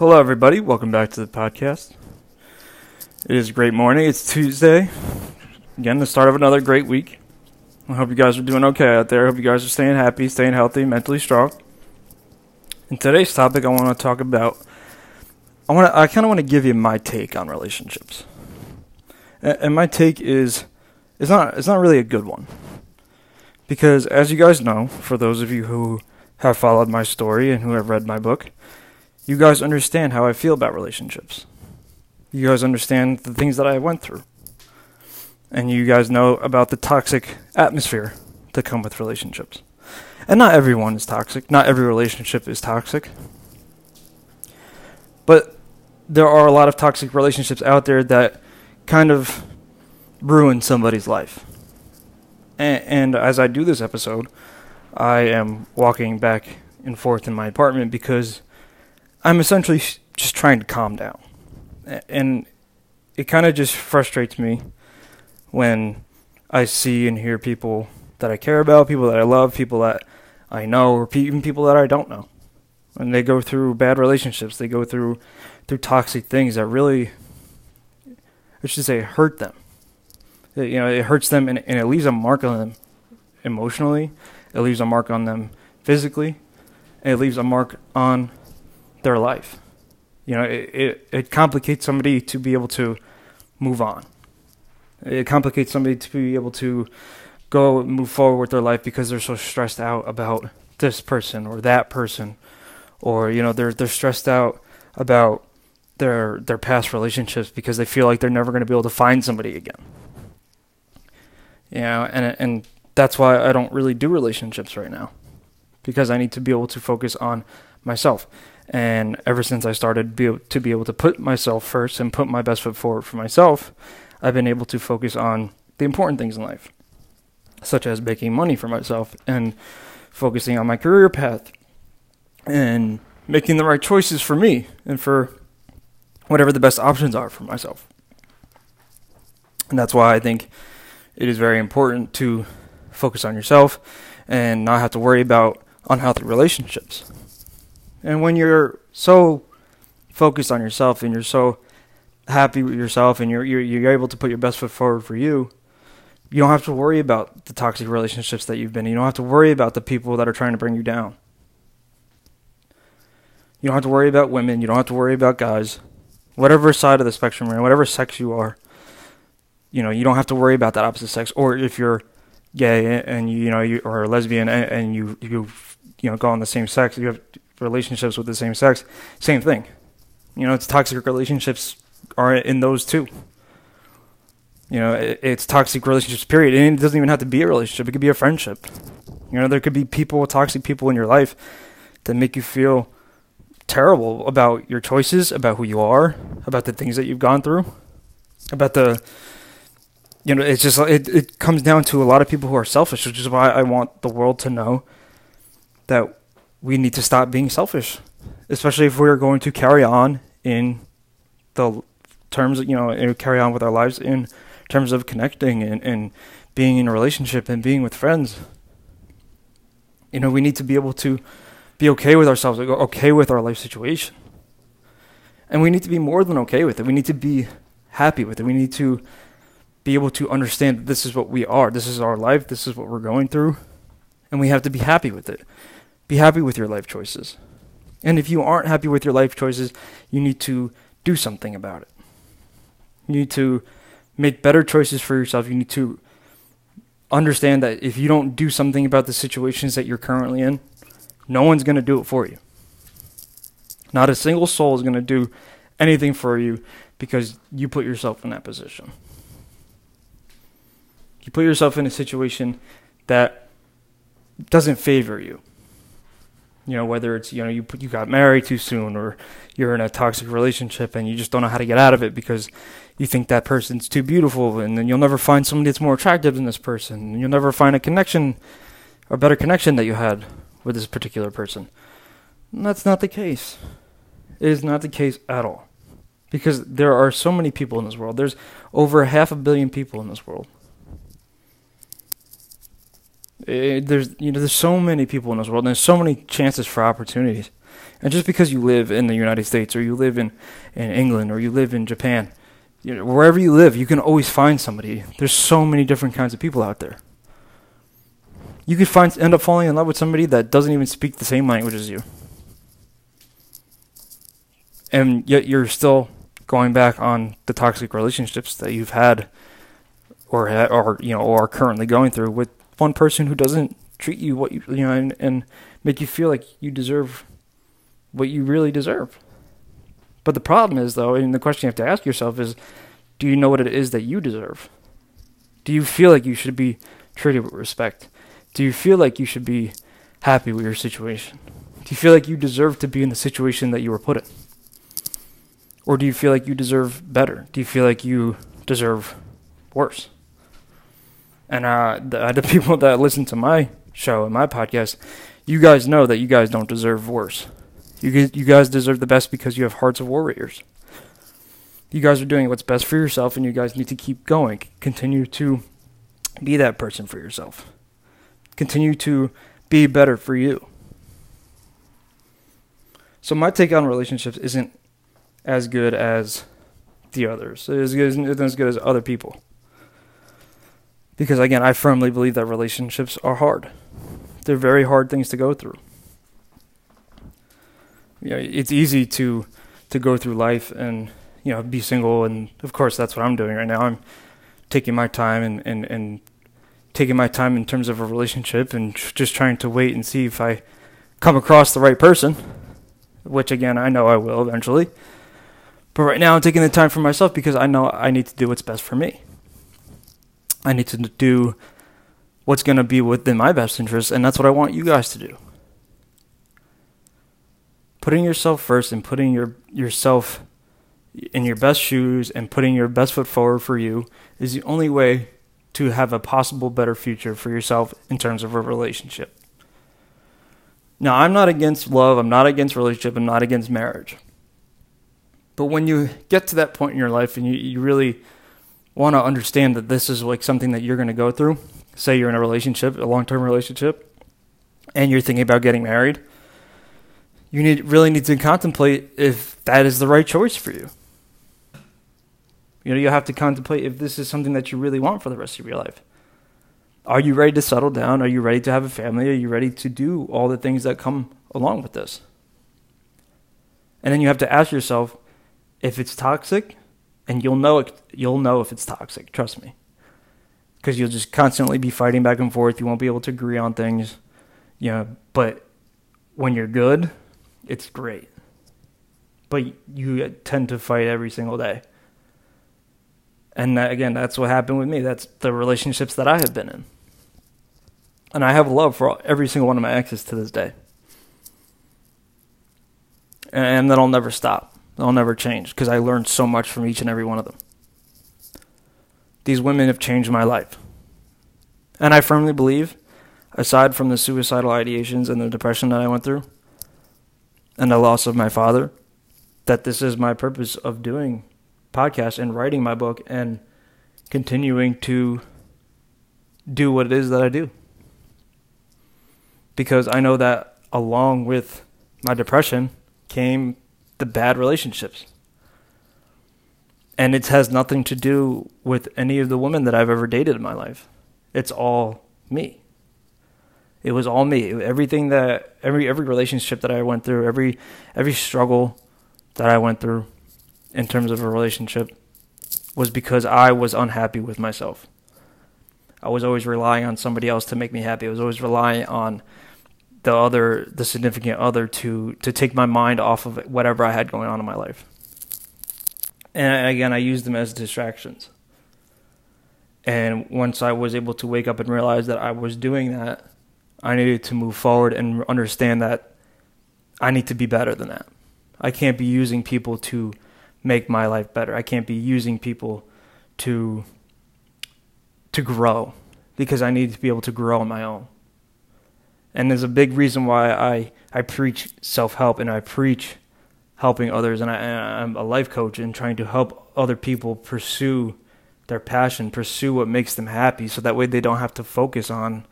Hello, everybody. Welcome back to the podcast. It is a great morning. It's Tuesday. Again, the start of another great week. I hope you guys are doing okay out there. I hope you guys are staying happy, staying healthy, mentally strong. In today's topic, I want to talk about. I want. To, I kind of want to give you my take on relationships, and, and my take is, it's not. It's not really a good one, because as you guys know, for those of you who have followed my story and who have read my book, you guys understand how I feel about relationships. You guys understand the things that I went through. And you guys know about the toxic atmosphere that come with relationships. And not everyone is toxic. Not every relationship is toxic. But there are a lot of toxic relationships out there that kind of ruin somebody's life. And, and as I do this episode, I am walking back and forth in my apartment because I'm essentially just trying to calm down. And it kind of just frustrates me when I see and hear people that I care about, people that I love, people that I know, or even people that I don't know. And they go through bad relationships, they go through through toxic things that really, I should say, hurt them. It, you know, it hurts them and, and it leaves a mark on them emotionally. It leaves a mark on them physically. And it leaves a mark on their life. You know, it, it, it complicates somebody to be able to move on. It complicates somebody to be able to go move forward with their life because they're so stressed out about this person or that person, or you know they're they're stressed out about their their past relationships because they feel like they're never going to be able to find somebody again. You know, and and that's why I don't really do relationships right now because I need to be able to focus on myself. And ever since I started be to be able to put myself first and put my best foot forward for myself, I've been able to focus on the important things in life, such as making money for myself and focusing on my career path and making the right choices for me and for whatever the best options are for myself. And that's why I think it is very important to focus on yourself and not have to worry about unhealthy relationships. And when you're so focused on yourself and you're so happy with yourself and you're, you're you're able to put your best foot forward for you, you don't have to worry about the toxic relationships that you've been in. You don't have to worry about the people that are trying to bring you down. You don't have to worry about women. You don't have to worry about guys. Whatever side of the spectrum you're in, whatever sex you are, you know, you don't have to worry about that opposite sex. Or if you're gay and you, know, you or a lesbian and, and you you you know go on the same sex, you have relationships with the same sex, same thing. You know, it's toxic relationships are in those too. You know, it, it's toxic relationships, period. And it doesn't even have to be a relationship, it could be a friendship. You know, there could be people, toxic people in your life that make you feel terrible about your choices, about who you are, about the things that you've gone through, about the you know, it's just it it comes down to a lot of people who are selfish, which is why I want the world to know that we need to stop being selfish, especially if we're going to carry on in the terms, you know, carry on with our lives in terms of connecting and, and being in a relationship and being with friends. You know, we need to be able to be okay with ourselves, okay with our life situation. And we need to be more than okay with it. We need to be happy with it. We need to be able to understand that this is what we are. This is our life. This is what we're going through. And we have to be happy with it. Be happy with your life choices. And if you aren't happy with your life choices, you need to do something about it. You need to make better choices for yourself. You need to understand that if you don't do something about the situations that you're currently in, no one's going to do it for you. Not a single soul is going to do anything for you because you put yourself in that position. You put yourself in a situation that doesn't favor you you know whether it's you know you you got married too soon or you're in a toxic relationship and you just don't know how to get out of it because you think that person's too beautiful and then you'll never find somebody that's more attractive than this person. And you'll never find a connection a better connection that you had with this particular person. And that's not the case. It is not the case at all. Because there are so many people in this world. There's over half a billion people in this world it, there's you know there's so many people in this world and there's so many chances for opportunities And just because you live in the United States or you live in, in England or you live in Japan, you know, wherever you live, you can always find somebody. There's so many different kinds of people out there. You could find end up falling in love with somebody that doesn't even speak the same language as you. And yet you're still going back on the toxic relationships that you've had or or you know or are currently going through with one person who doesn't treat you what you you know and, and make you feel like you deserve what you really deserve. But the problem is though, and the question you have to ask yourself is do you know what it is that you deserve? Do you feel like you should be treated with respect? Do you feel like you should be happy with your situation? Do you feel like you deserve to be in the situation that you were put in? Or do you feel like you deserve better? Do you feel like you deserve worse? And uh, the, the people that listen to my show and my podcast, you guys know that you guys don't deserve worse. You you guys deserve the best because you have hearts of warriors. You guys are doing what's best for yourself, and you guys need to keep going. Continue to be that person for yourself. Continue to be better for you. So my take on relationships isn't as good as the others. It isn't as good as other people. Because again, I firmly believe that relationships are hard. They're very hard things to go through. You know, it's easy to to go through life and you know be single, and of course that's what I'm doing right now. I'm taking my time and and and taking my time in terms of a relationship and just trying to wait and see if I come across the right person, which again I know I will eventually. But right now I'm taking the time for myself because I know I need to do what's best for me. I need to do what's going to be within my best interest, and that's what I want you guys to do. Putting yourself first and putting your yourself in your best shoes and putting your best foot forward for you is the only way to have a possible better future for yourself in terms of a relationship. Now, I'm not against love, I'm not against relationship, I'm not against marriage. But when you get to that point in your life and you, you really want to understand that this is like something that you're going to go through, say you're in a relationship, a long term relationship, and you're thinking about getting married, you need really need to contemplate if that is the right choice for you. You know, you have to contemplate if this is something that you really want for the rest of your life. Are you ready to settle down? Are you ready to have a family? Are you ready to do all the things that come along with this? And then you have to ask yourself if it's toxic, and you'll know it, you'll know if it's toxic. Trust me, because you'll just constantly be fighting back and forth. You won't be able to agree on things, you know. But when you're good, it's great. But you tend to fight every single day. And that, again, that's what happened with me. That's the relationships that I have been in. And I have love for every single one of my exes to this day. And that'll never stop. That'll never change because I learned so much from each and every one of them. These women have changed my life. And I firmly believe, aside from the suicidal ideations and the depression that I went through, and the loss of my father, that this is my purpose of doing podcasts and writing my book and continuing to do what it is that I do. Because I know that along with my depression came the bad relationships. And it has nothing to do with any of the women that I've ever dated in my life. It's all me. It was all me. Everything that every every relationship that I went through, every every struggle that I went through in terms of a relationship was because I was unhappy with myself. I was always relying on somebody else to make me happy. I was always relying on the other the significant other to to take my mind off of whatever I had going on in my life. And again, I used them as distractions. And once I was able to wake up and realize that I was doing that, I needed to move forward and understand that I need to be better than that. I can't be using people to make my life better. I can't be using people to to grow because I need to be able to grow on my own. And there's a big reason why I, I preach self help and I preach helping others. And, I, I'm a life coach and trying to help other people pursue their passion, pursue what makes them happy, so that way they don't have to focus on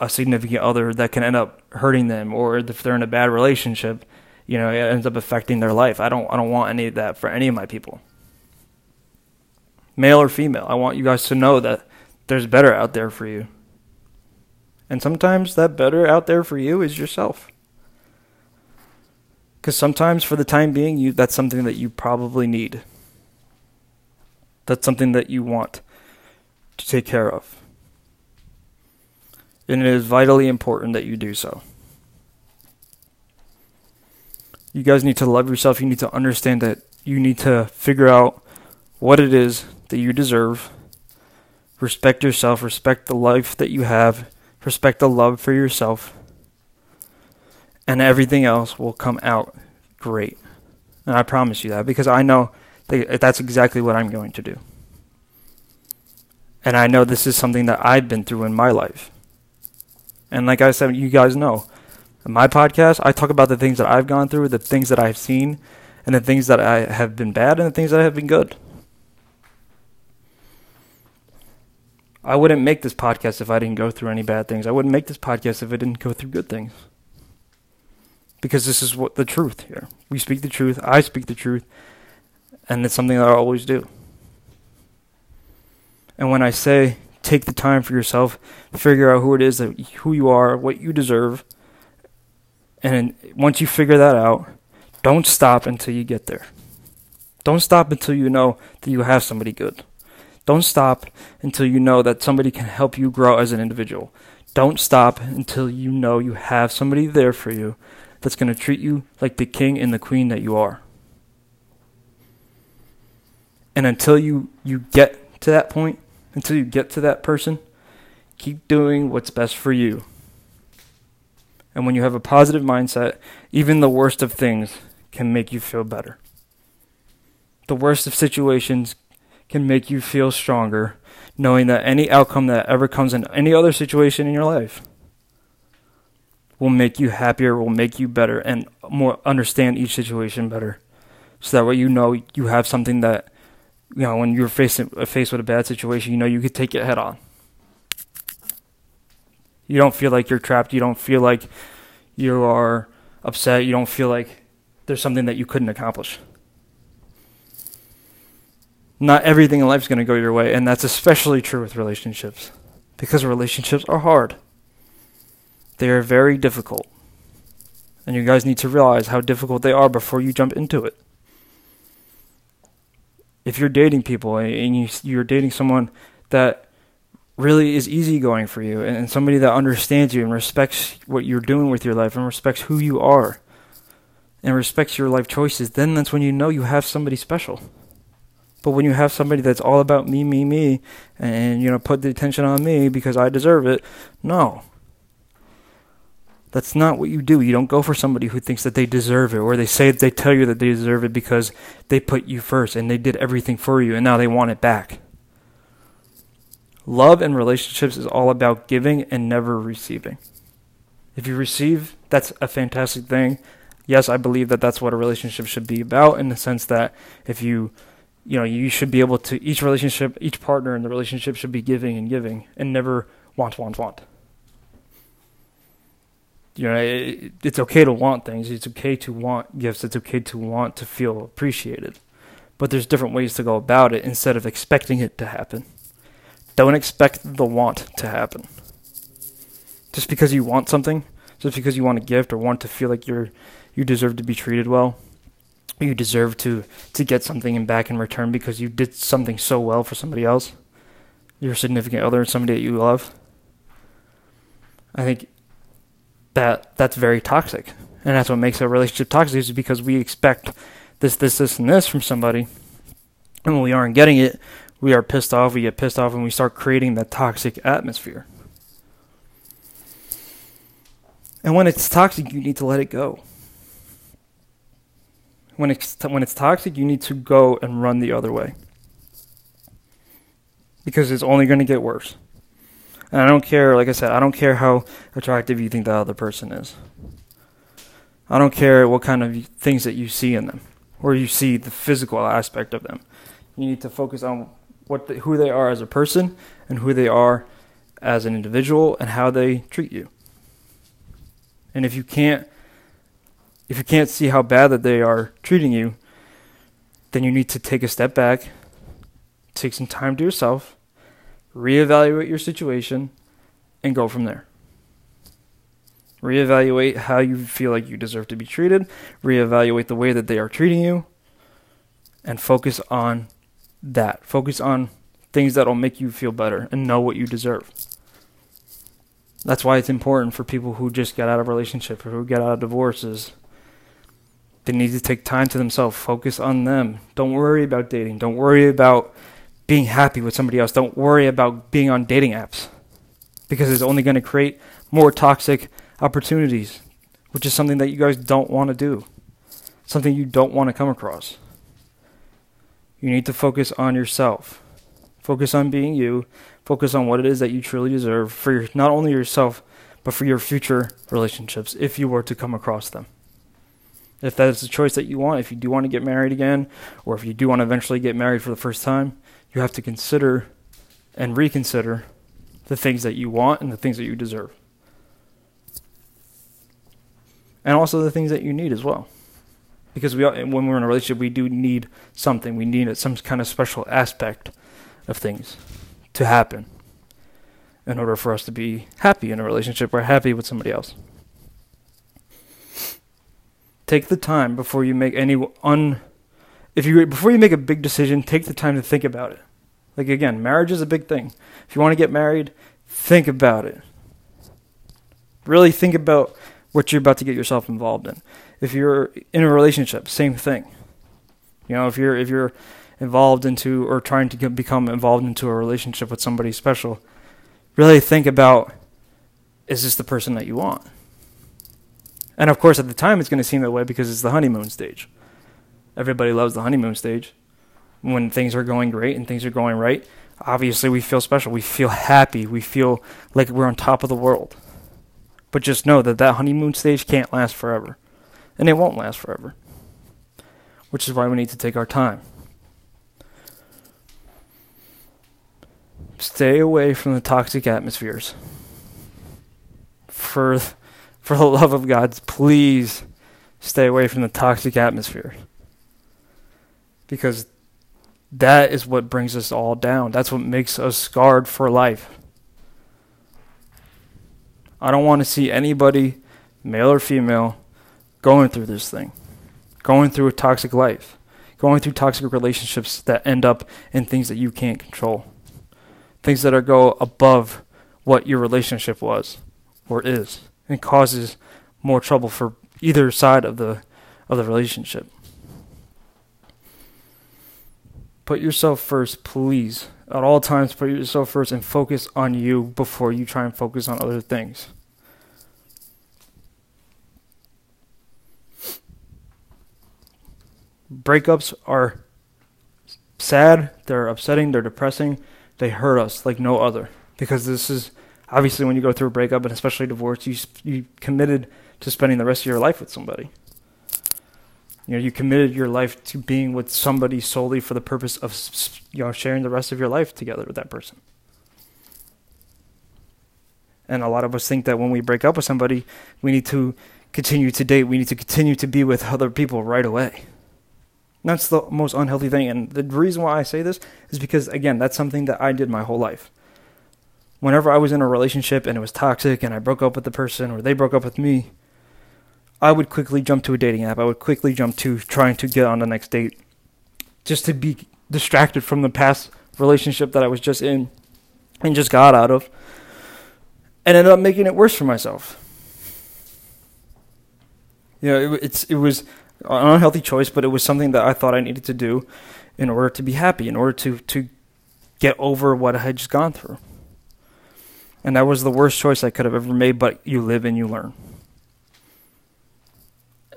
a significant other that can end up hurting them, or if they're in a bad relationship, you know, it ends up affecting their life. I don't I don't want any of that for any of my people. Male or female, I want you guys to know that there's better out there for you. And sometimes that better out there for you is yourself. Cuz sometimes for the time being you that's something that you probably need. That's something that you want to take care of. And it is vitally important that you do so. You guys need to love yourself. You need to understand that you need to figure out what it is that you deserve. Respect yourself, respect the life that you have, respect the love for yourself, and everything else will come out great. And I promise you that because I know that that's exactly what I'm going to do. And I know this is something that I've been through in my life. And like I said, you guys know, in my podcast, I talk about the things that I've gone through, the things that I've seen, and the things that I have been bad, and the things that have been good. I wouldn't make this podcast if I didn't go through any bad things. I wouldn't make this podcast if I didn't go through good things. Because this is what the truth here. We speak the truth, I speak the truth, and it's something that I always do. And when I say take the time for yourself, figure out who it is that who you are, what you deserve, and once you figure that out, don't stop until you get there. Don't stop until you know that you have somebody good. Don't stop until you know that somebody can help you grow as an individual. Don't stop until you know you have somebody there for you that's going to treat you like the king and the queen that you are. And until you, you get to that point, until you get to that person, keep doing what's best for you. And when you have a positive mindset, even the worst of things can make you feel better. The worst of situations can make you feel stronger, knowing that any outcome that ever comes in any other situation in your life will make you happier, will make you better, and more understand each situation better. So that way you know you have something that, you know, when you're facing uh, faced with a bad situation, you know you could take it head on. You don't feel like you're trapped. You don't feel like you are upset. You don't feel like there's something that you couldn't accomplish. Not everything in life is going to go your way, and that's especially true with relationships because relationships are hard. They are very difficult. And you guys need to realize how difficult they are before you jump into it. If you're dating people and you, you're dating someone that really is easygoing for you and somebody that understands you and respects what you're doing with your life and respects who you are and respects your life choices, then that's when you know you have somebody special. But when you have somebody that's all about me, me, me, and you know put the attention on me because I deserve it, no. That's not what you do. You don't go for somebody who thinks that they deserve it, or they say they tell you that they deserve it because they put you first and they did everything for you, and now they want it back. Love and relationships is all about giving and never receiving. If you receive, that's a fantastic thing. Yes, I believe that that's what a relationship should be about in the sense that if you you know, you should be able to each relationship, each partner in the relationship should be giving and giving and never want, want, want. You know, it, it's okay to want things. It's okay to want gifts. It's okay to want to feel appreciated. But there's different ways to go about it instead of expecting it to happen. Don't expect the want to happen. Just because you want something, just because you want a gift or want to feel like you're you deserve to be treated well, you deserve to to get something in back in return because you did something so well for somebody else, your significant other, somebody that you love. I think that that's very toxic, and that's what makes a relationship toxic is because we expect this, this, this, and this from somebody, and when we aren't getting it, we are pissed off, we get pissed off, and we start creating that toxic atmosphere. And when it's toxic, you need to let it go. When it's, when it's toxic, you need to go and run the other way. Because it's only going to get worse. And I don't care, like I said, I don't care how attractive you think the other person is. I don't care what kind of things that you see in them, or you see the physical aspect of them. You need to focus on what the, who they are as a person and who they are as an individual and how they treat you. And if you can't if you can't see how bad that they are treating you, then you need to take a step back, take some time to yourself, reevaluate your situation, and go from there. Reevaluate how you feel like you deserve to be treated, reevaluate the way that they are treating you, and focus on that. Focus on things that'll make you feel better and know what you deserve. That's why it's important for people who just get out of relationships or who get out of divorces. They need to take time to themselves, focus on them. Don't worry about dating. Don't worry about being happy with somebody else. Don't worry about being on dating apps because it's only going to create more toxic opportunities, which is something that you guys don't want to do, something you don't want to come across. You need to focus on yourself. Focus on being you. Focus on what it is that you truly deserve for your, not only yourself, but for your future relationships if you were to come across them. If that is the choice that you want, if you do want to get married again, or if you do want to eventually get married for the first time, you have to consider and reconsider the things that you want and the things that you deserve. And also the things that you need as well. Because we when we're in a relationship we do need something. We need some kind of special aspect of things to happen in order for us to be happy in a relationship or happy with somebody else take the time before you make any un if you before you make a big decision take the time to think about it like again marriage is a big thing if you want to get married think about it really think about what you're about to get yourself involved in if you're in a relationship, same thing. You know, if you're if you're involved into or trying to get, become involved into a relationship with somebody special, really think about is this the person that you want? And of course, at the time, it's going to seem that way because it's the honeymoon stage. Everybody loves the honeymoon stage. When things are going great and things are going right, obviously we feel special. We feel happy. We feel like we're on top of the world. But just know that that honeymoon stage can't last forever and it won't last forever. Which is why we need to take our time. Stay away from the toxic atmospheres. For, for the love of God, please stay away from the toxic atmosphere. Because that is what brings us all down. That's what makes us scarred for life. I don't want to see anybody, male or female, going through this thing, going through a toxic life, going through toxic relationships that end up in things that you can't control, things that are go above what your relationship was or is, and causes more trouble for either side of the of the relationship. Put yourself first, please. At all times, put yourself first and focus on you before you try and focus on other things. breakups are sad, they're upsetting, they're depressing, they hurt us like no other. Because this is obviously when you go through a breakup and especially divorce, you you committed to spending the rest of your life with somebody. You know, you committed your life to being with somebody solely for the purpose of you know sharing the rest of your life together with that person. And a lot of us think that when we break up with somebody, we need to continue to date, we need to continue to be with other people right away. That's the most unhealthy thing. And the reason why I say this is because, again, that's something that I did my whole life. Whenever I was in a relationship and it was toxic and I broke up with the person or they broke up with me, I would quickly jump to a dating app. I would quickly jump to trying to get on the next date just to be distracted from the past relationship that I was just in and just got out of and ended up making it worse for myself. You know, it, it's it was an unhealthy choice, but it was something that I thought I needed to do in order to be happy, in order to, to get over what I had just gone through. And that was the worst choice I could have ever made, but you live and you learn.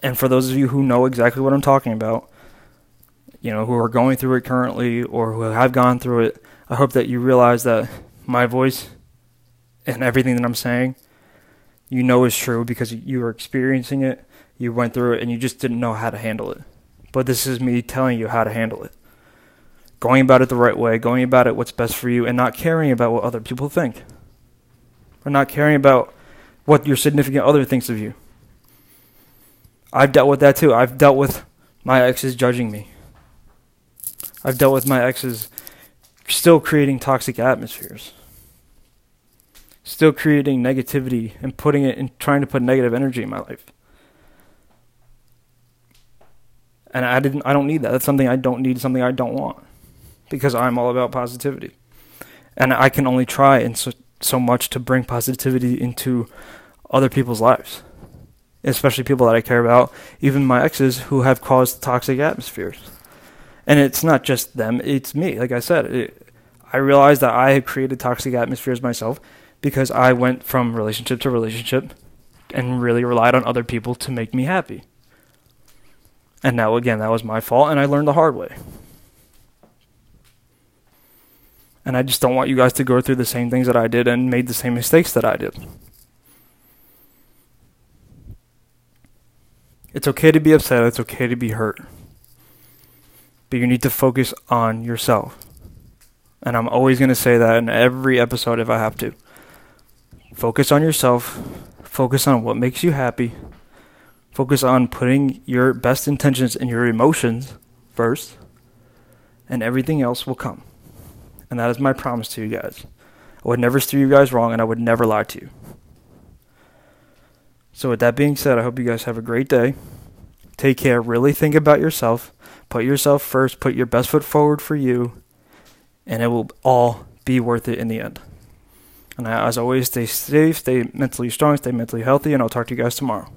And for those of you who know exactly what I'm talking about, you know, who are going through it currently or who have gone through it, I hope that you realize that my voice and everything that I'm saying, you know is true because you are experiencing it you went through it and you just didn't know how to handle it. But this is me telling you how to handle it. Going about it the right way, going about it what's best for you, and not caring about what other people think. Or not caring about what your significant other thinks of you. I've dealt with that too. I've dealt with my exes judging me. I've dealt with my exes still creating toxic atmospheres. Still creating negativity and putting it and trying to put negative energy in my life. And I didn't I don't need that. That's something I don't need, something I don't want. Because I'm all about positivity. And I can only try and so, so much to bring positivity into other people's lives. Especially people that I care about, even my exes who have caused toxic atmospheres. And it's not just them, it's me. Like I said, it, I realized that I had created toxic atmospheres myself because I went from relationship to relationship and really relied on other people to make me happy. And now, again, that was my fault, and I learned the hard way. And I just don't want you guys to go through the same things that I did and made the same mistakes that I did. It's okay to be upset, it's okay to be hurt. But you need to focus on yourself. And I'm always going to say that in every episode if I have to. Focus on yourself, focus on what makes you happy, focus on putting your best intentions and your emotions first, and everything else will come. And that is my promise to you guys. I would never steer you guys wrong, and I would never lie to you. So, with that being said, I hope you guys have a great day. Take care. Really think about yourself. Put yourself first. Put your best foot forward for you. And it will all be worth it in the end. And as always, stay safe, stay mentally strong, stay mentally healthy, and I'll talk to you guys tomorrow.